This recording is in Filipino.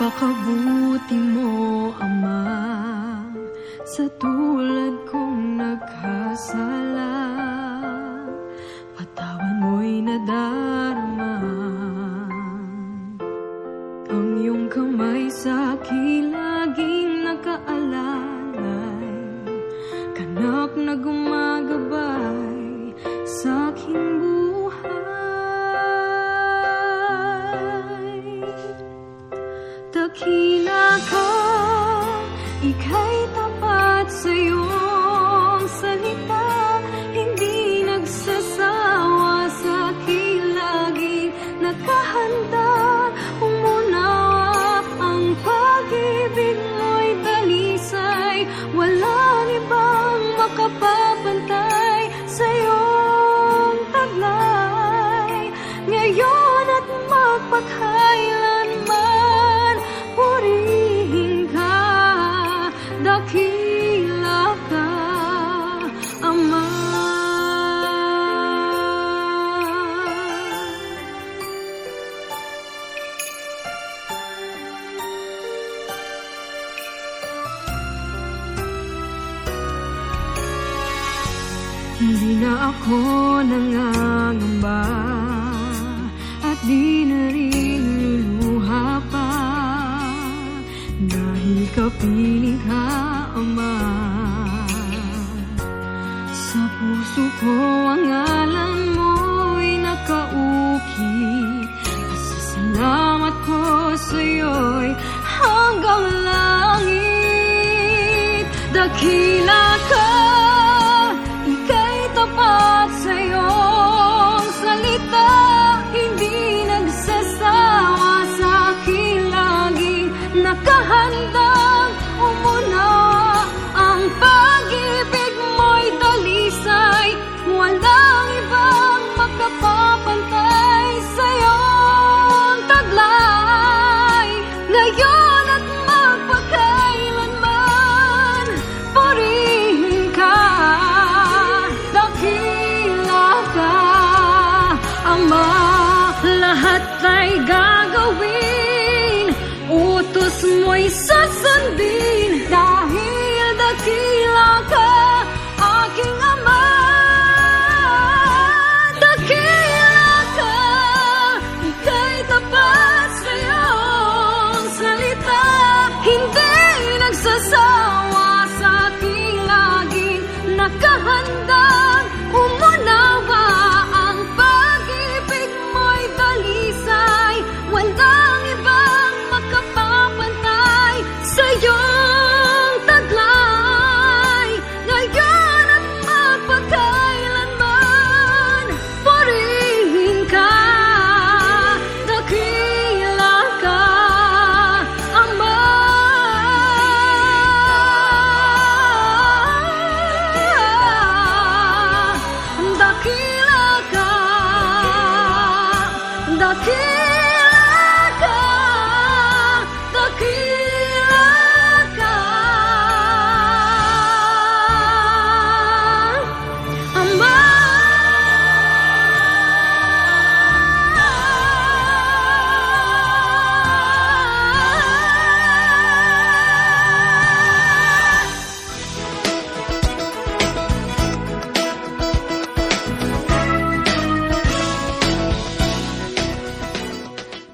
Napakabuti mo, Ama. Sa tulad kong nagkasala ika'y tapat sa iyong salita Hindi nagsasawa sa akin laging nakahanda. Umunawa ang pag-ibig mo'y talisay. Walang ibang makapapantay Hindi na ako nangangamba At di na rin luluha pa. Dahil kapiling ka, Ama Sa puso ko ang ngalan mo'y nakaukit Pasasalamat ko sa'yo'y hanggang langit. Dakila susundin Dahil dakila ka, aking ama Dakila ka, ika'y tapat sa iyong salita Hindi nagsasawa sa aking laging nakahandang 到天